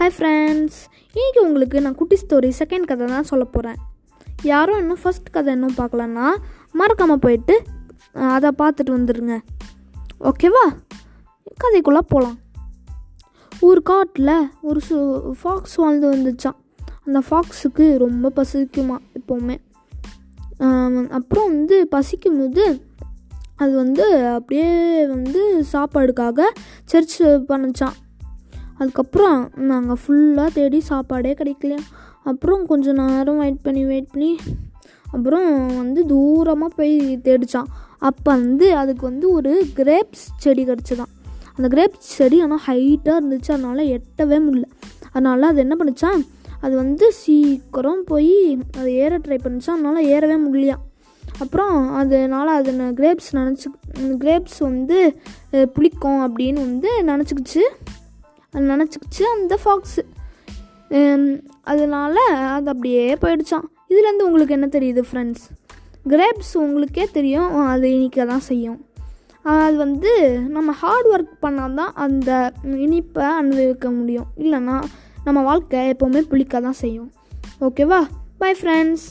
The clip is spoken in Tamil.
ஹாய் ஃப்ரெண்ட்ஸ் இன்றைக்கி உங்களுக்கு நான் குட்டி ஸ்டோரி செகண்ட் கதை தான் சொல்ல போகிறேன் யாரும் இன்னும் ஃபர்ஸ்ட் கதை இன்னும் பார்க்கலன்னா மறக்காமல் போயிட்டு அதை பார்த்துட்டு வந்துடுங்க ஓகேவா கதைக்குள்ளே போகலாம் ஒரு காட்டில் ஒரு சு ஃபாக்ஸ் வாழ்ந்து வந்துச்சான் அந்த ஃபாக்ஸுக்கு ரொம்ப பசிக்குமா எப்போவுமே. அப்புறம் வந்து பசிக்கும் போது அது வந்து அப்படியே வந்து சாப்பாடுக்காக சர்ச் பண்ணிச்சான் அதுக்கப்புறம் நாங்கள் ஃபுல்லாக தேடி சாப்பாடே கிடைக்கலையா அப்புறம் கொஞ்சம் நேரம் வெயிட் பண்ணி வெயிட் பண்ணி அப்புறம் வந்து தூரமாக போய் தேடிச்சான். அப்போ வந்து அதுக்கு வந்து ஒரு கிரேப்ஸ் செடி கிடச்சிதான். அந்த கிரேப்ஸ் செடி ஆனால் ஹைட்டாக இருந்துச்சு. அதனால் எட்டவே முடியல. அதனால் அது என்ன பண்ணிச்சான்? அது வந்து சீக்கிரம் போய் அது ஏற ட்ரை பண்ணிச்சான். அதனால் ஏறவே முடியலையா? அப்புறம் அதனால் அது கிரேப்ஸ் நினச்சி கிரேப்ஸ் வந்து புளிக்கும் அப்படின்னு வந்து நினச்சிக்கிச்சு. அது நினச்சிக்கிச்சு அந்த ஃபாக்ஸு அதனால் அது அப்படியே போயிடுச்சான் இதுலேருந்து உங்களுக்கு என்ன தெரியுது ஃப்ரெண்ட்ஸ் கிரேப்ஸ் உங்களுக்கே தெரியும் அது இனிக்க தான் செய்யும். அது வந்து நம்ம ஹார்ட் ஒர்க் பண்ணால் தான் அந்த இனிப்பை அனுபவிக்க முடியும். இல்லைன்னா நம்ம வாழ்க்கை எப்போவுமே புளிக்க தான் செய்யும் ஓகேவா பை ஃப்ரெண்ட்ஸ்